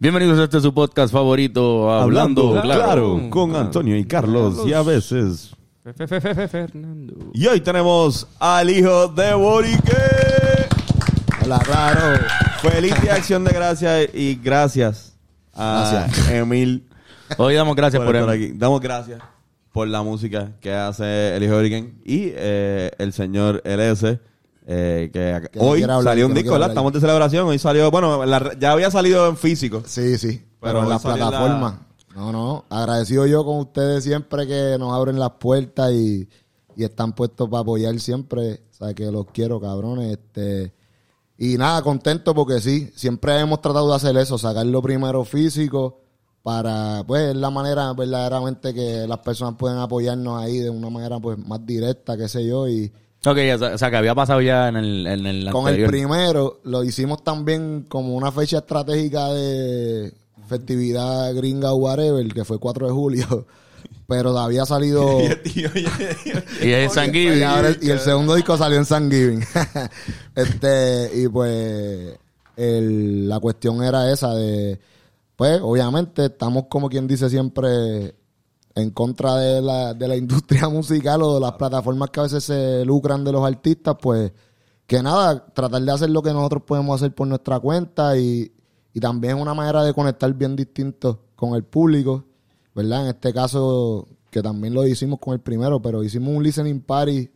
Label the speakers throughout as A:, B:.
A: Bienvenidos a este su podcast favorito, Hablando,
B: Hablando,
A: claro.
B: claro, con Antonio y Carlos, y a veces.
A: Fernando.
B: Y hoy tenemos al hijo de Borique.
C: Hola, claro.
B: Feliz día de acción de gracias y gracias a
C: Gracias.
B: Emil
A: Hoy damos gracias
B: por
A: por,
B: estar
A: el...
B: aquí. Damos gracias por la música que hace el hijo de Borique y eh, el señor LS. Eh, que hoy
C: hablar,
B: salió un disco. Estamos de celebración. Hoy salió, bueno, la- ya había salido en físico.
C: Sí, sí.
B: Pero
C: Pero, en la plataforma. No, no. Agradecido yo con ustedes siempre que nos abren las puertas y, y están puestos para apoyar siempre. O sea, que los quiero, cabrones. Este. Y nada, contento porque sí, siempre hemos tratado de hacer eso, sacarlo primero físico para, pues, es la manera verdaderamente que las personas pueden apoyarnos ahí de una manera, pues, más directa, qué sé yo, y
A: Ok, o sea, o sea, que había pasado ya en el, en el
C: con el primero lo hicimos también como una fecha estratégica de festividad gringa o whatever, que fue 4 de julio, pero había salido...
A: Y es San
C: y, el- y el segundo disco salió en San Giving. este, y pues el- la cuestión era esa de, pues obviamente estamos como quien dice siempre en contra de la, de la industria musical o de las plataformas que a veces se lucran de los artistas, pues que nada, tratar de hacer lo que nosotros podemos hacer por nuestra cuenta y, y también es una manera de conectar bien distinto con el público, ¿verdad? En este caso, que también lo hicimos con el primero, pero hicimos un listening party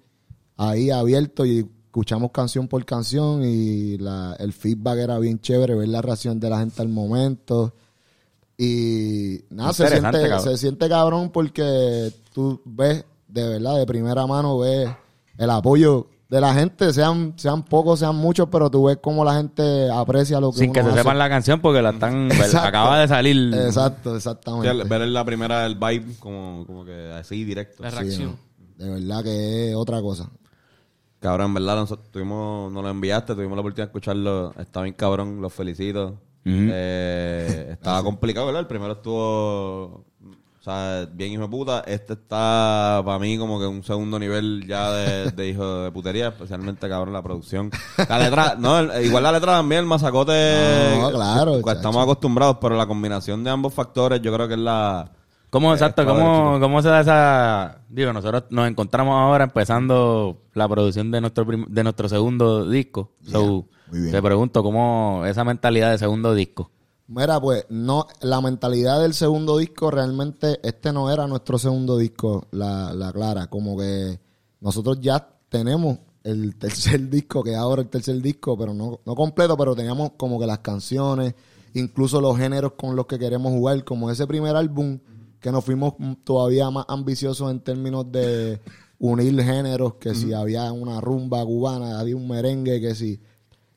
C: ahí abierto y escuchamos canción por canción y la, el feedback era bien chévere, ver la reacción de la gente al momento. Y nada, se siente,
A: cabrón.
C: se siente cabrón porque tú ves, de verdad, de primera mano, ves el apoyo de la gente, sean, sean pocos, sean muchos, pero tú ves cómo la gente aprecia lo que
A: Sin
C: uno
A: que se
C: hace.
A: sepan la canción porque la están...
C: Exacto.
A: acaba de salir...
C: Exacto, exactamente.
B: ver la primera el vibe como, como que así directo.
D: La
C: Sí,
D: reacción.
C: no, de verdad que es otra cosa.
B: Cabrón, en verdad, nosotros tuvimos, nos lo enviaste, tuvimos la oportunidad de escucharlo. Está bien cabrón, los felicito. Eh, estaba complicado, ¿verdad? El primero estuvo, o sea, bien hijo de puta. Este está, para mí, como que un segundo nivel ya de, de hijo de putería, especialmente, cabrón, la producción. La letra, no, el- igual la letra también, el masacote.
C: No, claro,
B: pues, Estamos
C: chacho.
B: acostumbrados, pero la combinación de ambos factores, yo creo que es la...
A: ¿Cómo, exacto,
B: Eh, padre,
A: cómo, cómo se da esa... Digo, nosotros nos encontramos ahora empezando la producción de nuestro prim- de nuestro segundo disco. So,
C: muy bien.
A: te pregunto, ¿cómo esa mentalidad de segundo disco?
C: Mira, pues, no, la mentalidad del segundo disco, realmente, este no era nuestro segundo disco, la, la clara. Como que nosotros ya tenemos el tercer disco, que es ahora el tercer disco, pero no, no completo, pero teníamos como que las canciones, incluso los géneros con los que queremos jugar, como ese primer álbum, que nos fuimos todavía más ambiciosos en términos de unir géneros, que si había una rumba cubana, había un merengue, que si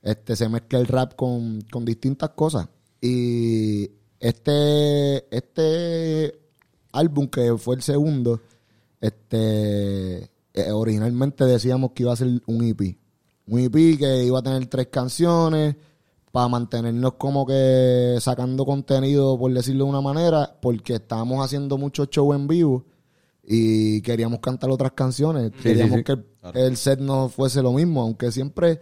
C: este se mezcla el rap con, con distintas cosas. Y este, este álbum que fue el segundo, este eh, originalmente decíamos que iba a ser un EP. Un EP que iba a tener tres canciones para mantenernos como que sacando contenido, por decirlo de una manera, porque estábamos haciendo mucho show en vivo y queríamos cantar otras canciones. queríamos
A: sí.
C: que el, el set no fuese lo mismo, aunque siempre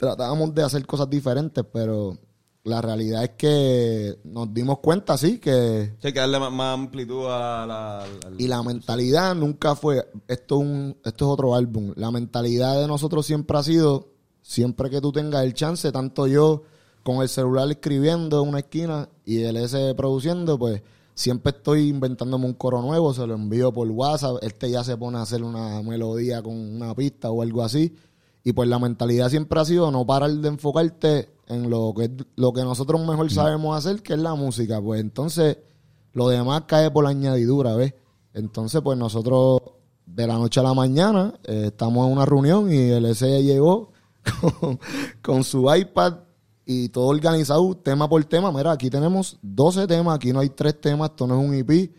C: tratábamos de hacer cosas diferentes, pero la realidad es que nos dimos cuenta, sí, que...
B: Sí, que darle más, más amplitud a la... al-
C: Y la mentalidad nunca fue, esto es, un, esto es otro álbum. La mentalidad de nosotros siempre ha sido, siempre que tú tengas el chance, tanto yo con el celular escribiendo en una esquina y el S produciendo, pues siempre estoy inventándome un coro nuevo, se lo envío por WhatsApp, este ya se pone a hacer una melodía con una pista o algo así. Y pues la mentalidad siempre ha sido no parar de enfocarte en lo que, lo que nosotros mejor sabemos hacer, que es la música. Pues entonces lo demás cae por la añadidura, ¿ves? Entonces, pues nosotros de la noche a la mañana eh, estamos en una reunión y el S llegó con, con su iPad y todo organizado tema por tema. Mira, aquí tenemos 12 temas, aquí no hay tres temas, esto no es un EP.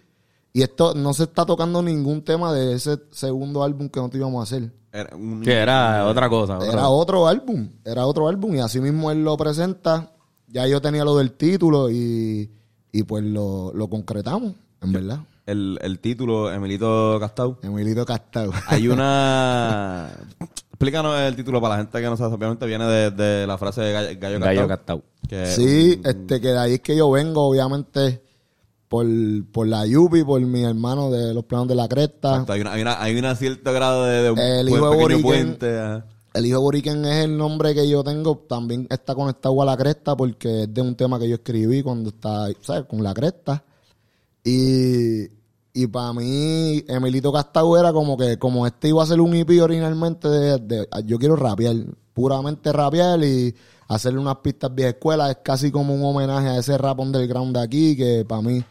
C: Y esto no se está tocando ningún tema de ese segundo álbum que nosotros íbamos a hacer.
B: Era un-
A: Que era otra cosa. otra-
C: Era otro álbum, era otro álbum y así mismo él lo presenta. Ya yo tenía lo del título y, y pues lo, lo concretamos, en verdad.
B: el, el título, Emilito Castau.
C: Emilito Castao.
B: Hay una... Explícanos el título para la gente que no sabe. Obviamente viene de, de la frase de Gallo, Gallo,
A: Gallo
B: que-
C: Sí, este, que de ahí es que yo vengo, obviamente, por, por la Yupi, por mi hermano de los planos de la cresta.
B: Exacto, hay, una, hay, una, hay un cierto grado de, de un
C: El hijo de
B: puente. ajá.
C: El hijo de es el nombre que yo tengo, también está conectado a la cresta porque es de un tema que yo escribí cuando estaba, ¿sabes? Con la cresta. Y, y para mí, Emilito Castau era como que, como este iba a ser un EP originalmente, de, de- yo quiero rapear, puramente rapear y hacerle unas pistas vieja escuela. Es casi como un homenaje a ese rap underground de aquí, que para mí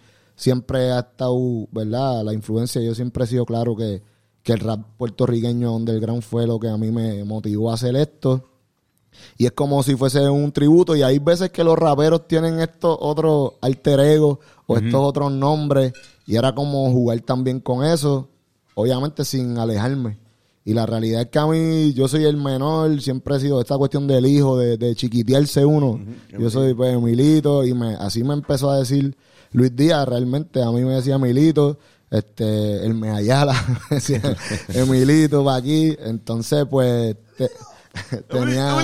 C: siempre ha estado, ¿verdad? La influencia, yo siempre he sido claro que, que el rap puertorriqueño underground fue lo que a mí me motivó a hacer esto. Y es como si fuese un tributo. Y hay veces que los raperos tienen estos otros alter egos o estos otros nombres. Y era como jugar también con eso. Obviamente sin alejarme. Y la realidad es que a mí, yo soy el menor, siempre he sido esta cuestión del hijo, de, de chiquitearse uno. Yo soy pues Emilito y me, así me empezó a decir Luis Díaz, realmente a mí me decía Emilito, este, el Meayala, me decía Emilito para aquí. Entonces pues te- tenía...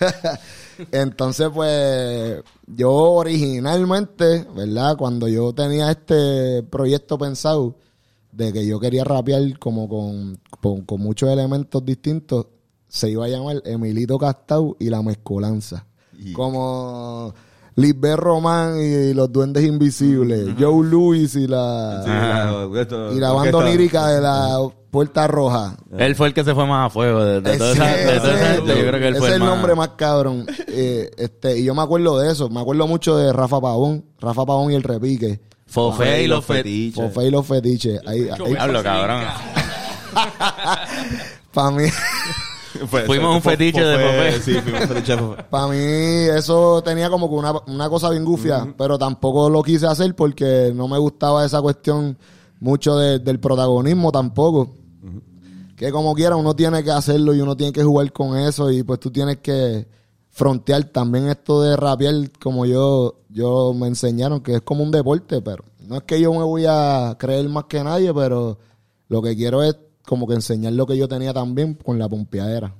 C: Entonces, pues, yo originalmente, ¿verdad? Cuando yo tenía este proyecto pensado de que yo quería rapear como con, con, con muchos elementos distintos, se iba a llamar Emilito Castau y la Mezcolanza. Como Lisbeth Román y los Duendes Invisibles, Joe Louis y la,
B: Sí, la- esto-
C: y la banda lírica de la Puerta Roja.
A: Él fue el que se fue más a fuego de, de toda esa,
C: Ese-
A: de toda esa gente. Yo creo que él
C: ese
A: fue
C: es
A: el más...
C: nombre más cabrón. Eh, este, y yo me acuerdo de eso. Me acuerdo mucho de Rafa Pavón. Rafa Pavón y el repique.
A: Fofé y los fetiches.
C: Fofé y los fetiches. Ahí, ahí,
A: Diablo, cabrón.
C: para mí,
B: Fue-
A: Fuimos un fetiche de
B: fue-
A: Fofé.
B: Sí, fuimos un fetiche de Fofé.
C: para mí eso tenía como que una, una cosa bien gufia. Pero tampoco lo quise hacer porque no me gustaba esa cuestión mucho de- del protagonismo tampoco. Que como quiera uno tiene que hacerlo y uno tiene que jugar con eso y pues tú tienes que frontear también esto de rapear como yo yo me enseñaron que es como un deporte, pero no es que yo me voy a creer más que nadie, pero lo que quiero es como que enseñar lo que yo tenía también con la pompeadera.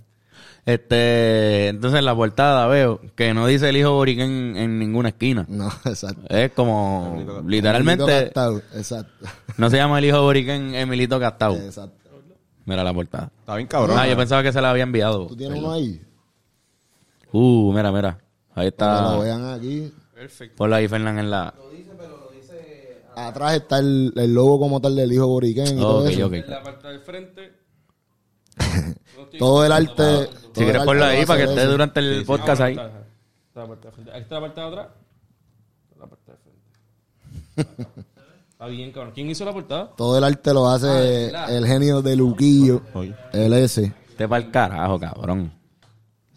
A: Este, entonces en la portada veo que no dice el hijo Boriken en ninguna esquina.
C: No, exacto.
A: Es como,
C: Emilito
A: literalmente,
C: Castau, exacto.
A: no se llama el hijo Boriken Emilito Castau.
C: Exacto.
A: Mira la portada.
B: Está bien cabrón.
A: Ah, yo pensaba que se la había enviado.
C: ¿Tú tienes uno ahí?
A: Uh, mira, mira. Ahí
C: Que lo
A: está.
C: vean aquí.
A: Ponlo ahí, Fernán, en la...
C: Atrás está el, el logo como tal del hijo Boriquén y todo eso.
D: En la parte del frente.
C: Todo el arte. todo el
A: Si quieres ponlo
C: lo
A: ahí para que
C: de
A: esté durante el podcast ahí.
D: Está, está la parte frente. Aquí está la parte de atrás. La parte del frente. Está bien, cabrón. ¿Quién hizo la portada?
C: Todo el arte lo hace
D: Ah,
C: el genio de Luquillo. El S.
A: Este para el carajo, cabrón.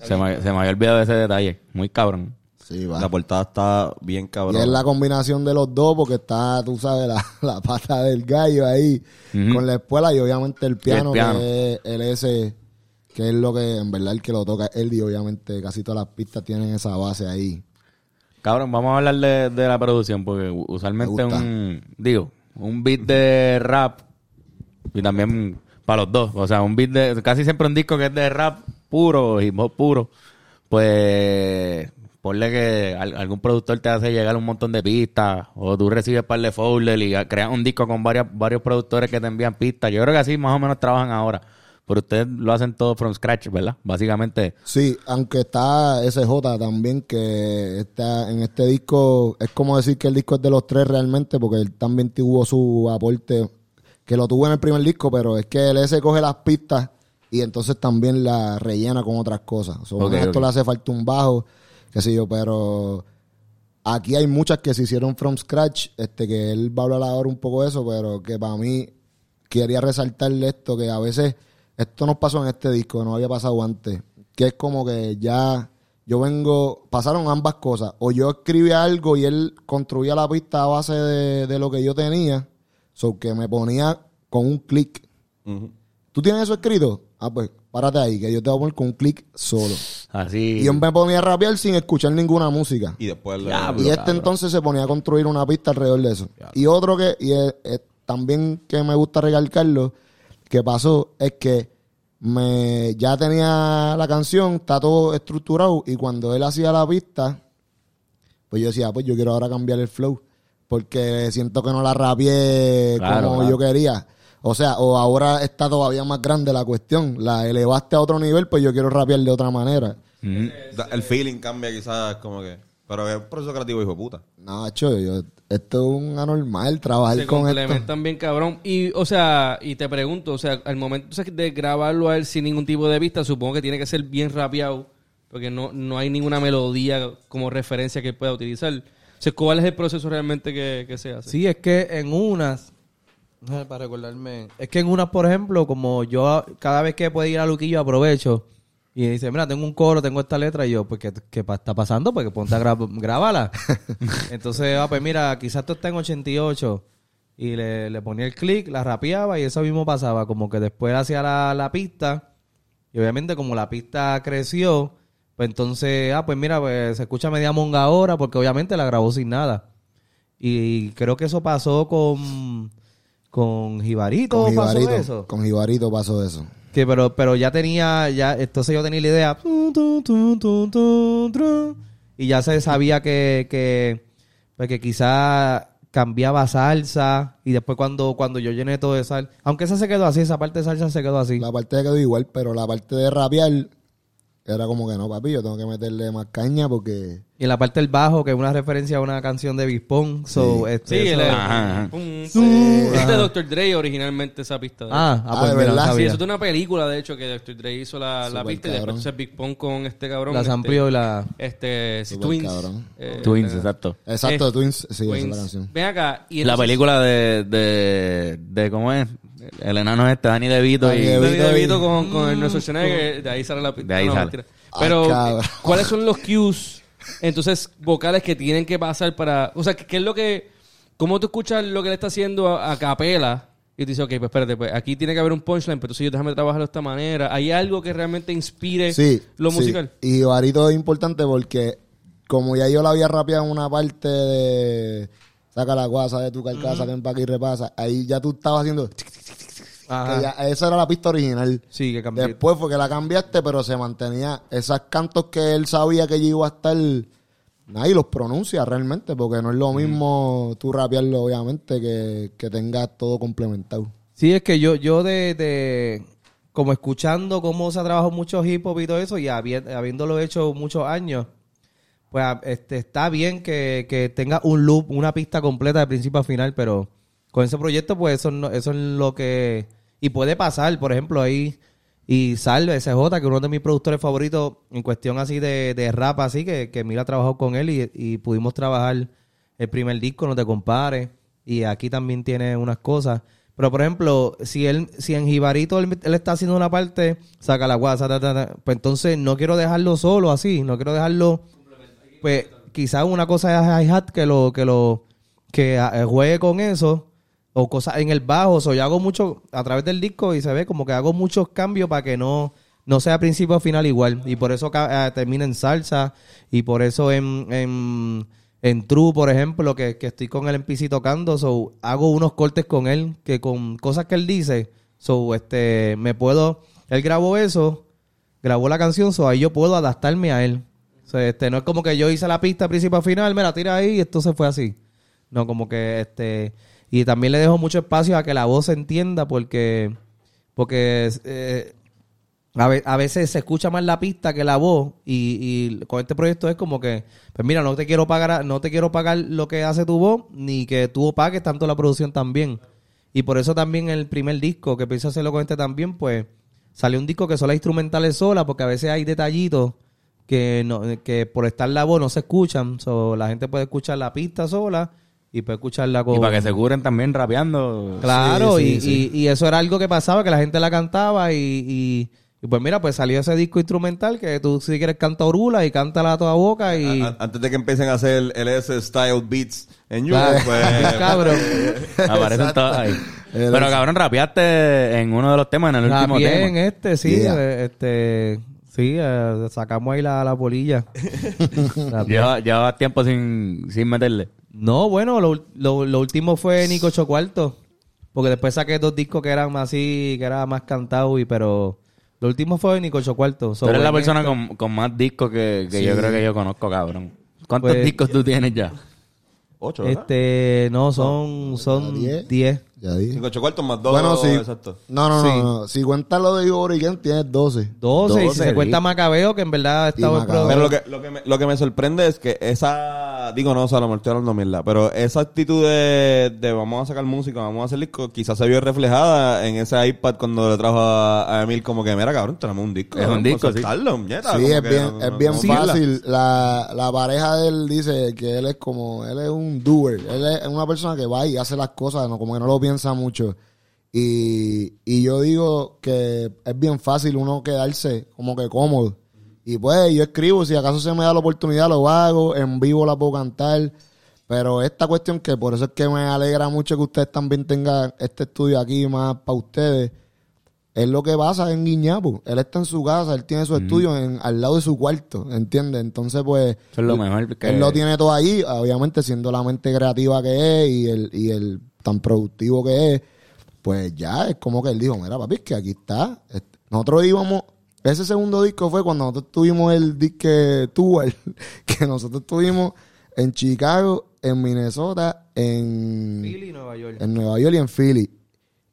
A: Se me, se me había olvidado ese detalle. Muy cabrón.
C: Sí, va.
B: La portada está bien
C: Y
B: cabrón.
C: es la combinación de los dos porque está, tú sabes, la, la pata del gallo ahí con la espuela y obviamente el piano,
A: piano.
C: que es el S, que es lo que en verdad el que lo toca es él y obviamente casi todas las pistas tienen esa base ahí.
A: Cabrón, vamos a hablar de, de la producción porque usualmente un... Digo, un beat de rap y también para los dos. O sea, un beat de... Casi siempre un disco que es de rap puro, hip hop puro. Pues... Ponle que al- algún productor te hace llegar un montón de pistas o tú recibes par de folder y creas un disco con varias, varios productores que te envían pistas. Yo creo que así más o menos trabajan ahora. Pero ustedes lo hacen todo from scratch, ¿verdad? Básicamente...
C: Sí, aunque está SJ también, que está en este disco, es como decir que el disco es de los tres realmente, porque él también tuvo su aporte, que lo tuvo en el primer disco, pero es que el S coge las pistas y entonces también la rellena con otras cosas. O sea,
A: Ok,
C: a esto le hace falta un bajo, qué sé yo, pero aquí hay muchas que se hicieron from scratch, este que él va a hablar ahora un poco de eso, pero que para mí quería resaltarle esto, que a veces esto nos pasó en este disco, no había pasado antes, que es como que ya yo vengo, pasaron ambas cosas, o yo escribía algo y él construía la pista a base de, de lo que yo tenía, so que me ponía con un clic.
B: Ujú.
C: ¿Tú tienes eso escrito? Ah, pues párate ahí, que yo te voy a poner con un clic solo.
A: Así...
C: Y yo me ponía a rapear sin escuchar ninguna música.
B: Y después le-
C: Y este
A: cabrón.
C: entonces se ponía a construir una pista alrededor de eso. Y otro que, y es- es también que me gusta recalcarlo, que pasó, es que me ya tenía la canción, está todo estructurado y cuando él hacía la pista, pues yo decía, pues yo quiero ahora cambiar el flow porque siento que no la
A: Claro,
C: como
A: claro.
C: yo quería. O sea, o ahora está todavía más grande la cuestión, la elevaste a otro nivel, pues yo quiero rapear de otra manera.
B: Da- El feeling cambia quizás como que... Pero es un proceso creativo, hijo de puta.
C: Nacho, yo, esto es un anormal trabajar
D: Se
C: con esto.
D: complementan bien cabrón. Y, o sea, y te pregunto, o sea, al momento o sea, de grabarlo a él sin ningún tipo de vista, supongo que tiene que ser bien rapeado, porque no, no hay ninguna melodía como referencia que él pueda utilizar. O sea, ¿cuál es el proceso realmente que, que se hace?
E: Sí, es que en unas, eh, para recordarme, es que en unas, por ejemplo, como yo cada vez que puedo ir a Luquillo aprovecho y dice, mira, tengo un coro, tengo esta letra, y yo, pues, ¿qué, qué está pasando? Pues que ponte a gra- grábala. Entonces, ah, pues mira, quizás esto está en 88 y le, le ponía el clic, la rapeaba y eso mismo pasaba, como que después hacía la, la pista y obviamente como la pista creció, pues entonces, ah, pues mira, pues se escucha media monga ahora porque obviamente la grabó sin nada. Y creo que eso pasó con con Jibarito,
C: Con
E: pasó
C: Jibarito,
E: eso.
C: con Jibarito pasó eso.
E: Que pero pero ya tenía ya entonces yo tenía la idea y ya se sabía que que pues que quizá cambiaba salsa y después cuando cuando yo llené todo de sal, aunque esa se quedó así, esa parte de salsa se quedó así.
C: La parte quedó igual, pero la parte de rapear era como que no, papi, yo tengo que meterle más caña porque...
E: Y en la parte del bajo, que es una referencia a una canción de Bispong. So,
C: Sí.
E: este,
D: Sí,
E: eso-
D: el,
A: Ajá, ajá.
E: Sí.
D: Es de. Dr. Dre originalmente esa pista. de
E: Ah, ah,
C: Ah,
E: pues
C: ¿de
E: mira,
C: verdad?
D: Sí, eso es una película, de hecho, que Dr. Dre hizo la, la pista y después entonces Big Pong con este cabrón. Este,
E: amplió y la...
D: Este, Twins. Eh,
A: Twins,
D: eh,
A: exacto.
C: Exacto,
D: Eh,
C: Twins, sí, esa es
D: Twins.
C: la canción.
D: Ven acá. Y
A: La película de, de, de, ¿cómo es? El enano este, Danny DeVito
C: Danny
A: y...
C: DeVito.
D: Danny DeVito
C: y-
D: con, con el Schwarzenegger, de ahí sale la
A: De ahí
D: no,
A: sale.
D: mentira. Pero,
C: cabrón.
D: ¿cuáles son los cues, entonces, vocales que tienen que pasar para... O sea, ¿qué es lo que... ¿Cómo tú escuchas lo que le está haciendo a, a capela? Y tú dices, ok, pues espérate, pues aquí tiene que haber un punchline, pero entonces yo déjame trabajarlo de esta manera. ¿Hay algo que realmente inspire
C: Sí.
D: lo
C: sí.
D: musical?
C: Y Jibarito es importante porque como ya yo la había rapeado en una parte de... Saca la guasa de tu carcasa, ven pa' aquí y repasa. Ahí ya tú estabas haciendo...
E: Ajá.
C: que ya- esa era la pista original.
E: Sí, que cambió.
C: Después fue que la cambiaste, pero se mantenía esos cantos que él sabía que yo iba a estar. Nadie los pronuncia realmente, porque no es lo mismo tú rapearlo, obviamente, que, que tengas todo complementado.
E: Sí, es que yo, yo de, de- como escuchando cómo se ha trabajado mucho hip hop y todo eso, y habi- habiéndolo hecho muchos años, pues este, está bien que, que tenga un loop, una pista completa de principio a final, pero con ese proyecto, pues eso, no- eso es lo que... Y puede pasar, por ejemplo, ahí... Y Salve, SJ, que uno de mis productores favoritos en cuestión así de, de rap, así que, que Mira trabajó con él y, y pudimos trabajar el primer disco, No Te Compares, y aquí también tiene unas cosas. Pero, por ejemplo, si él si en Jibarito él, él está haciendo una parte, saca la guasa, ta, ta, ta, pues entonces no quiero dejarlo solo así, no quiero dejarlo... Pues quizás una cosa es hi-hat que lo que lo que eh, juegue con eso o cosas en el bajo, o yo hago mucho a través del disco y se ve como que hago muchos cambios para que no no sea principio a final igual y por eso eh, termina en salsa y por eso en, en, en True, por ejemplo, que, que estoy con él en PC tocando, so, hago unos cortes con él que con cosas que él dice, so, este, me puedo, él grabó eso, grabó la canción, so, ahí yo puedo adaptarme a él. O sea, este, no es como que yo hice la pista principio a final, me la tira ahí y esto se fue así. No, como que este. Y también le dejo mucho espacio a que la voz se entienda porque. Porque eh, a, ve- a veces se escucha más la pista que la voz. Y, y con este proyecto es como que. Pues mira, no te quiero pagar, no te quiero pagar lo que hace tu voz, ni que tú pagues tanto la producción también. Y por eso también el primer disco, que pienso hacerlo con este también, pues salió un disco que son las instrumentales solas, porque a veces hay detallitos que no, que por estar la voz no se escuchan. So, la gente puede escuchar la pista sola y puede escucharla con...
A: Y para que se curen también rapeando.
E: Claro,
C: Sí,
E: y,
C: sí,
E: y- y eso era algo que pasaba, que la gente la cantaba y, y- y pues mira, pues salió ese disco instrumental que tú si quieres canta orula y cántala a toda boca y...
B: A- a- Antes de que empiecen a hacer LS Style Beats en YouTube,
E: Claro.
B: pues...
E: cabrón.
A: Aparecen todos ahí. Pero cabrón, rapeaste en uno de los temas, en el último tema.
E: en este, sí,
C: Yeah.
E: eh, este... Sí, eh, sacamos ahí la, la polilla. Rapié.
A: Lleva, lleva tiempo sin, sin meterle.
E: No, bueno, lo, lo- lo último fue Nico Chocuarto. Porque después saqué dos discos que eran más así, que era más cantado, y pero Lo último fue Nico Cuarto.
A: Tú eres la persona con, con más discos que, que yo creo que yo conozco, cabrón. ¿Cuántos
E: Pues-
A: discos tú tienes ya?
B: Ocho, ¿verdad?
E: Este, no, son, son
C: diez.
E: 10.
C: Ya dije.
B: Cinco ocho cuartos más dos.
C: Bueno, sí.
B: Exacto.
C: No, no,
E: Sí.
C: no, no. Si cuentas lo de Igor Origen, tienes 12.
E: 12, y si
A: 12,
E: se cuenta
A: sí.
E: Macabeo, que en verdad ha estado
C: Macabeo.
B: Pero lo que, lo, que me, lo que me sorprende es que esa, digo no, o sea, a lo mejor estoy hablando mierda, pero esa actitud de, de vamos a sacar música, vamos a hacer disco, quizás se vio reflejada en ese iPad cuando le trajo a, a Emil como que, mira cabrón, tenemos un disco.
A: Es un disco, sí.
B: soltarlo, muñeca",
C: Sí, es
B: que
C: bien,
B: no-
C: es bien
B: no-
C: fácil. La, la pareja de él dice que él es como, él es un doer. Él es una persona que va y hace las cosas, no, como que no lo piensa mucho. Y, y yo digo que es bien fácil uno quedarse como que cómodo. Y pues yo escribo, si acaso se me da la oportunidad lo hago, en vivo la puedo cantar. Pero esta cuestión que por eso es que me alegra mucho que ustedes también tengan este estudio aquí más para ustedes. Es lo que pasa en Guiñapo. Él está en su casa, él tiene su estudio en, al lado de su cuarto, ¿entiendes? Entonces, pues,
A: Eso es lo mejor que...
C: él lo tiene todo ahí, obviamente siendo la mente creativa que es y el, y el tan productivo que es, pues ya es como que él dijo, mira papi, es que aquí está. Nosotros íbamos, ese segundo disco fue cuando nosotros tuvimos el disque tour, que nosotros tuvimos en Chicago, en Minnesota, en,
E: Philly, Nueva York.
C: en Nueva York y en Philly.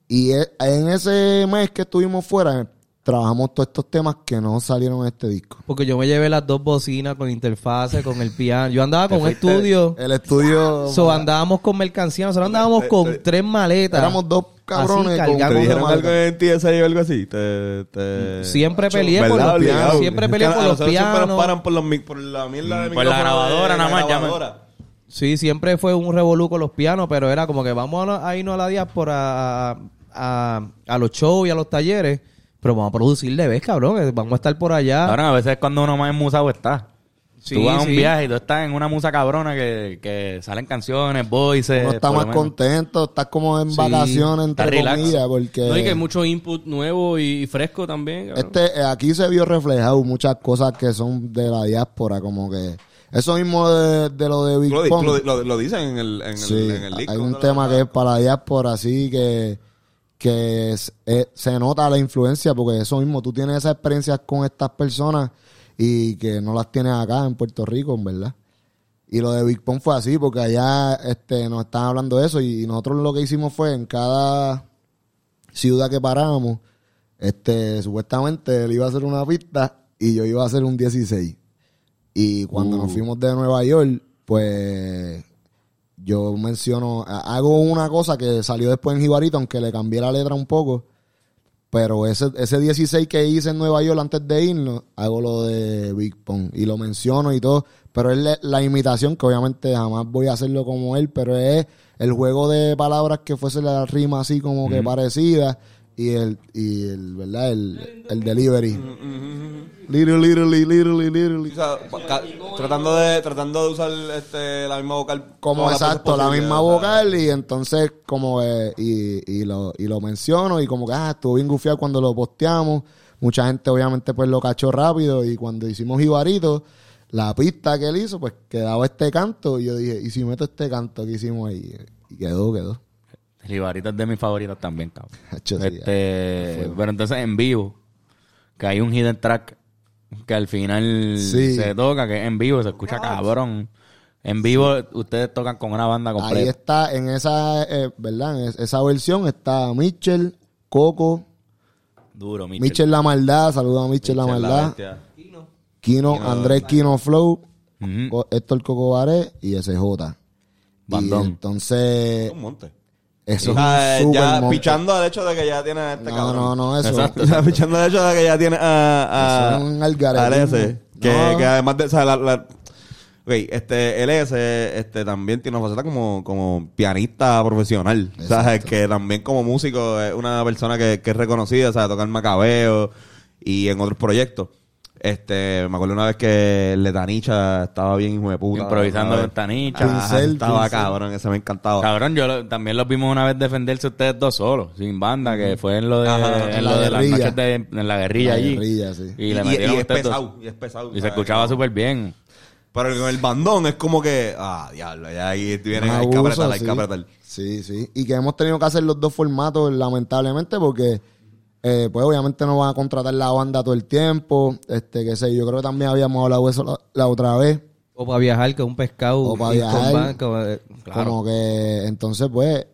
C: Y e- en ese mes que estuvimos fuera, trabajamos todos estos temas que no salieron en este disco.
E: Porque yo me llevé las dos bocinas con interfase, con el piano. Yo andaba con un estudio.
C: El estudio...
E: So, andábamos con mercancía. Nosotros andábamos con tres maletas.
C: Éramos dos cabrones
E: Así,
C: con-
B: ¿Te dijeron algo en TSA o algo así? Te, te...
E: Siempre peleé por los pianos. Siempre peleé por los
B: nosotros Siempre nos
E: pianos.
B: paran por, los, por la mierda de
A: Mm, por la grabadora
B: de
A: nada más,
B: grabadora.
E: Sí, siempre fue un revolú con los pianos, pero era como que vamos a, a irnos a la diáspora a, a, a los shows y a los talleres, pero vamos a producir de vez, cabrón. eh, Vamos a estar por allá.
A: Ahora, a veces es cuando uno más musado está.
E: Sí,
A: tú vas a un
E: sí.
A: viaje y tú estás en una musa cabrona que, que salen canciones, voices.
C: Uno está más contento, estás como en
E: Sí,
C: vacaciones, entre comillas, porque
D: No, y que hay mucho input nuevo y fresco también. cabrón.
C: este, eh, aquí se vio reflejado muchas cosas que son de la diáspora, como que eso mismo de, de lo de Big
B: Lo, lo, lo- lo dicen en el, en el,
C: Sí,
B: en el
C: hay un tema que es para la diáspora, así que, que es- eh, se nota la influencia, porque eso mismo, tú tienes esas experiencias con estas personas y que no las tienes acá en Puerto Rico, en verdad. Y lo de Big Pong fue así, porque allá este, nos estaban hablando de eso y nosotros lo que hicimos fue en cada ciudad que parábamos, este, supuestamente él iba a hacer una pista y yo iba a hacer un 16. Y cuando nos fuimos de Nueva York, pues yo menciono, ha- hago una cosa que salió después en Jibarito, aunque le cambié la letra un poco. Pero ese, ese 16 que hice en Nueva York antes de irnos, hago lo de Big Pong y lo menciono y todo. Pero es la, la imitación, que obviamente jamás voy a hacerlo como él, pero es el juego de palabras que fuese la rima así como que parecida y el, y el, ¿verdad? El, el delivery. Literally, literally, literally, literally.
B: O sea, ca- tratando de tratando de usar este, la misma vocal.
C: como
B: todas las
C: exacto,
B: veces
C: la
B: posible,
C: misma
B: o sea,
C: vocal y entonces como eh, y, y lo, y lo menciono y como que ah, estuvo bien gufiado cuando lo posteamos. Mucha gente obviamente pues lo cachó rápido y cuando hicimos Jibarito, la pista que él hizo pues quedaba este canto y yo dije, ¿y si meto este canto que hicimos ahí? Y quedó, quedó.
A: Jibarito es de mis favoritos también, cabrón.
C: Hacho, sí,
A: Este, pero entonces en vivo, que hay un hidden track que al final
C: Sí.
A: se toca, que en vivo, se escucha cabrón. En vivo ustedes tocan con una banda
C: Ahí
A: completa.
C: está, en esa, eh, ¿verdad? En es- esa versión está Mitchell, Coco,
A: Duro, Mitchell.
C: Mitchell La Maldad, saluda a Mitchell, La
B: Michel, la
C: Maldad,
B: bestia.
C: Kino, Andrés Kino Flow,
A: Ujú.
C: Co- Héctor Coco Baré y SJ.
A: Bandón.
C: Y entonces,
B: Un monte.
C: Eso
B: sea,
C: es un
B: ya
C: monte.
B: pichando al hecho de que ya tiene este
C: No,
B: cabrón.
C: no, no, eso.
A: Exacto.
B: O sea, pichando al hecho de que ya tiene a, a,
C: Eso es un algaretismo.
B: al S. Que,
C: No.
B: que además de, o sea, la, la- ok, este, el S, este, también tiene una faceta como, como pianista profesional. O sea,
C: Exacto.
B: que también como músico es una persona que, que es reconocida, o sea, toca en Macabeo y en otros proyectos. Este, me acuerdo una vez que el de Tanicha estaba bien hijo de puta.
A: Improvisando en Tanicha.
B: Ah,
C: Pincel,
B: estaba
C: pincel.
B: cabrón, ese me encantaba.
A: Cabrón, yo lo- también los vimos una vez defenderse ustedes dos solos, sin banda, que fue en lo de,
B: Ajá.
A: en
C: En
A: lo
C: la
A: de las
C: guerrilla.
A: noches de en la guerrilla
C: La
A: allí.
C: guerrilla, sí.
A: Y le
B: Y-
A: metieron
B: y es
A: ustedes dos.
B: pesado, y es pesado,
A: Y se
B: ¿sabes?
A: escuchaba súper bien.
B: Pero con el bandón es como que, ah, diablo, ya ahí vienen, hay que apretar, hay que apretar.
C: Sí, sí. Y que hemos tenido que hacer los dos formatos, lamentablemente, porque Eh, pues obviamente no van a contratar la banda todo el tiempo. Este, que sé, yo creo que también habíamos hablado de eso la, la otra vez.
E: O para viajar, que un pescado.
C: O para viajar.
E: eh,
C: Como que, entonces, pues,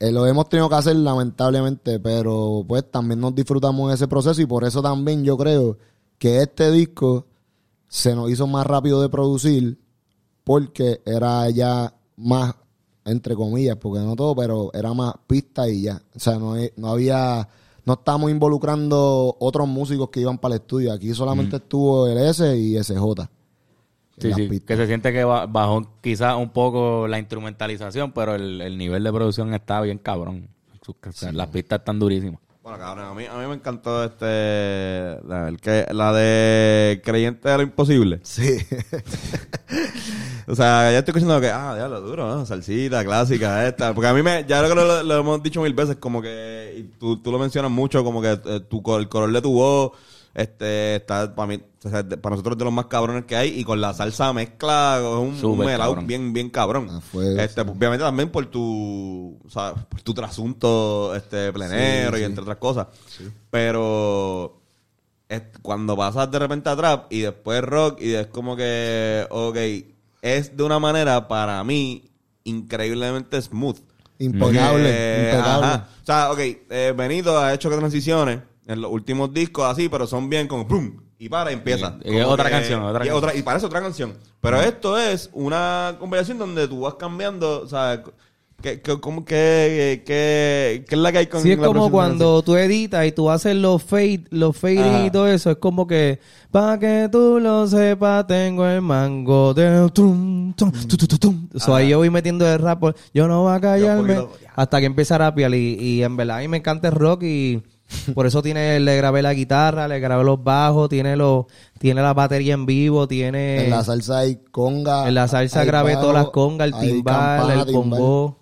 C: eh, lo hemos tenido que hacer lamentablemente, pero pues también nos disfrutamos en ese proceso y por eso también yo creo que este disco se nos hizo más rápido de producir porque era ya más, entre comillas, porque no todo, pero era más pista y ya. O sea, no, no había, no estábamos involucrando otros músicos que iban para el estudio. Aquí solamente estuvo el S y SJ.
A: Sí, sí,
C: pistas.
A: que se siente que ba- bajó quizás un poco la instrumentalización, pero el, el nivel de producción está bien cabrón. Sus- o sea, Las pistas están durísimas.
B: Bueno, cabrón, a mí, a mí me encantó este. La, el que, la de Creyente de lo Imposible.
C: Sí.
B: O sea, ya estoy escuchando que, ah, ya lo duro, ¿no? Salsita, clásica, esta. Porque a mí me, ya lo que lo, lo hemos dicho mil veces, como que, y tú, tú lo mencionas mucho, como que eh, tu, el color de tu voz, este, está para mí, o sea, para nosotros de los más cabrones que hay, y con la salsa mezcla, es un, melao
A: cabrón.
B: bien, bien cabrón.
C: A fuego,
B: este, pues, obviamente también por tu, o sea, por tu trasunto, este, plenero y entre otras cosas. Pero, es cuando pasas de repente a trap y después rock y es como que, ok, es de una manera para mí increíblemente smooth.
C: Impecable,
B: Porque,
C: impecable.
B: ajá. O sea, ok, eh, Benito ha hecho que transiciones en los últimos discos así, pero son bien como ¡pum! Y para y empieza.
A: Y- y es
B: Como
A: otra
B: que-
A: canción, otra
B: y,
A: canción.
B: otra- y parece otra canción. Pero esto es una conversación donde tú vas cambiando, o sea, ¿qué, qué, cómo- qué, qué- qué es la que hay con
E: Sí, es
B: la
E: como cuando tú editas y tú haces los fade, los
B: Ajá.
E: y todo eso. Es como que, para que tú lo sepas, tengo el mango del tum, tum, tu, tu, tu, tum. So, ahí yo voy metiendo el rap. por- Yo no voy a callarme
B: poquito,
E: hasta que empieza a rapear. Y, y en verdad a mí me encanta el rock y por eso tiene, le grabé la guitarra, le grabé los bajos, tiene los, tiene la batería en vivo, tiene...
C: En la salsa hay conga.
E: En la salsa grabé
C: bajo,
E: todas las congas, el timbal,
C: campana,
E: el bongo.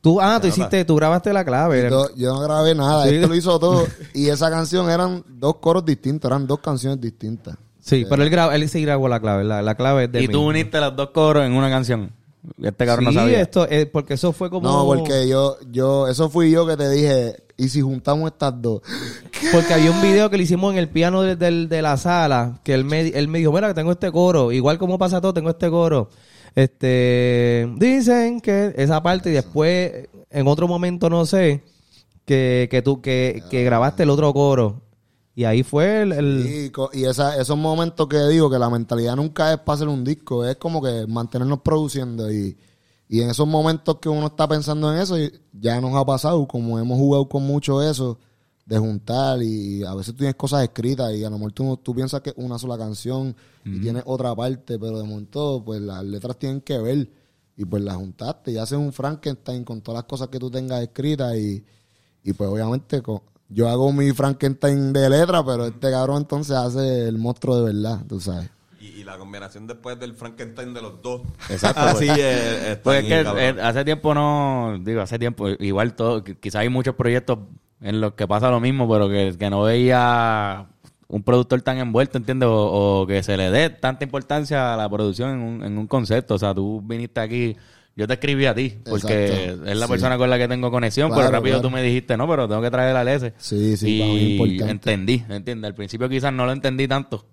E: Tú, ah, tú hiciste, tú grabaste la clave.
C: Yo, yo no grabé nada,
E: Sí.
C: esto lo hizo todo. Y esa canción eran dos coros distintos, eran dos canciones distintas.
E: Sí, pero él, grabó, él sí grabó la clave. La, la clave es de
A: Y tú uniste los dos coros en una canción. Este cabrón
E: sí,
A: no sabía.
E: esto, eh, porque eso fue como...
C: No, porque yo, yo, eso fui yo que te dije, y si juntamos estas dos.
E: Porque había un video que le hicimos en el piano de, de la sala, que él me, él me dijo, mira, que tengo este coro. Igual como pasa todo, tengo este coro. Este, dicen que esa parte y después, en otro momento, no sé, que, que tú, que, que grabaste el otro coro. Y ahí fue el... el-
C: Y, co- y esa, esos momentos que digo que la mentalidad nunca es para hacer un disco, es como que mantenernos produciendo. Y, y en esos momentos que uno está pensando en eso, ya nos ha pasado, como hemos jugado con mucho eso, de juntar y a veces tú tienes cosas escritas y a lo mejor tú, tú piensas que es una sola canción y tienes otra parte, pero de momento pues las letras tienen que ver y pues las juntaste y haces un Frankenstein con todas las cosas que tú tengas escritas y, y pues obviamente co- yo hago mi Frankenstein de letra, pero este cabrón entonces hace el monstruo de verdad, tú sabes.
B: Y, y la combinación después del Frankenstein de los dos.
A: Exacto,
B: Así
A: pues.
B: es,
A: Pues es que
B: cabrón.
A: hace tiempo no, digo, hace tiempo, igual todo, qui- quizás hay muchos proyectos en los que pasa lo mismo, pero que, que no veía un productor tan envuelto, ¿entiendes? O, o que se le dé tanta importancia a la producción en un, en un concepto. O sea, tú viniste aquí, yo te escribí a ti, porque
C: Exacto,
A: es la
C: sí.
A: persona con la que tengo conexión,
C: Claro,
A: pero rápido
C: claro.
A: tú me dijiste, no, pero tengo que traer al S.
C: Sí, sí, para mí es
A: y
C: importante.
A: entendí, ¿entiendes? Al principio quizás no lo entendí tanto.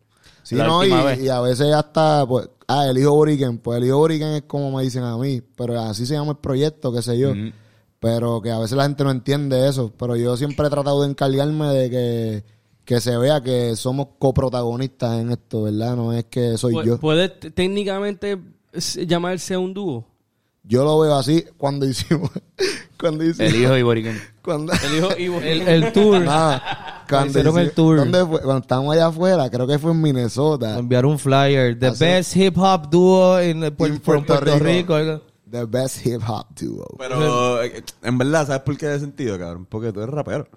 C: Sí,
A: la
C: no, y,
A: última vez.
C: y a veces hasta, pues, ah, el hijo Boriken, pues el hijo Boriken es como me dicen a mí, pero así se llama el proyecto, qué sé yo. Pero que a veces la gente no entiende eso. Pero yo siempre he tratado de encargarme de que, que se vea que somos coprotagonistas en esto, ¿verdad? No es que soy yo.
D: ¿Puede técnicamente llamarse un dúo?
C: Yo lo veo así cuando hicimos. Cuando hicimos.
A: El hijo y Boriken.
C: Cuando,
D: El hijo
E: el, el tour.
C: Nada, cuando
E: Hicieron el tour.
C: ¿dónde fue? Cuando estábamos allá afuera, creo que fue en Minnesota.
E: Enviar un flyer. The
C: Hace-
E: best hip hop duo in, Pu-
C: En
E: from Puerto, Rico. algo.
C: The best hip hop duo.
B: Pero, eh, en verdad, ¿sabes por qué de sentido, cabrón? Porque tú eres rapero.